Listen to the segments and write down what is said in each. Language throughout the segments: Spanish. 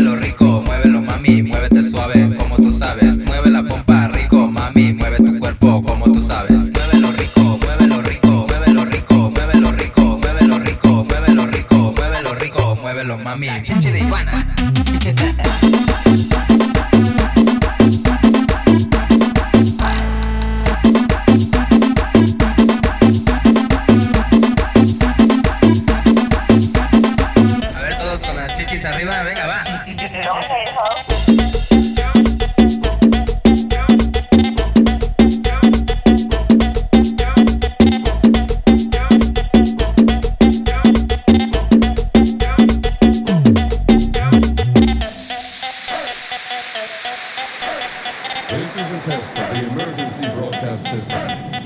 muévelo rico, muévelo mami, muévete suave, como tú sabes. Mueve la pompa rico, mami, mueve tu cuerpo, como tú sabes. Muévelo rico, muévelo rico, muévelo rico, muévelo rico, muévelo rico, muévelo rico, muévelo rico, muévelo mami. La chichi de This is a test of the emergency broadcast system.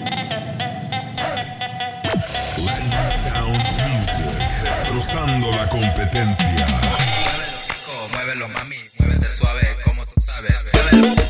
Destrozando la competencia. muévelo mami, muévete suave como tú sabes.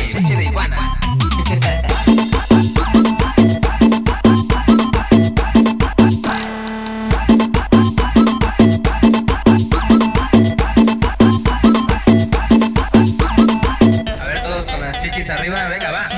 Chichi de iguana. A ver todos con las chichis arriba, venga va.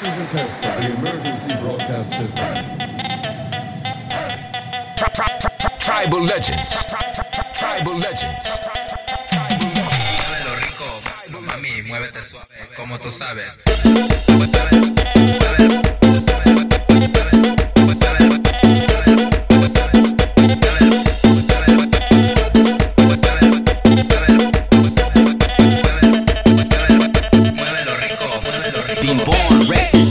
This is a test of the emergency broadcast system. Tri- tri- tri- tri- Tribal Legends. Tri- tri- tri- Tribal Legends. Muévelo rico, mami, muévete suave, como tú sabes. Been born wreck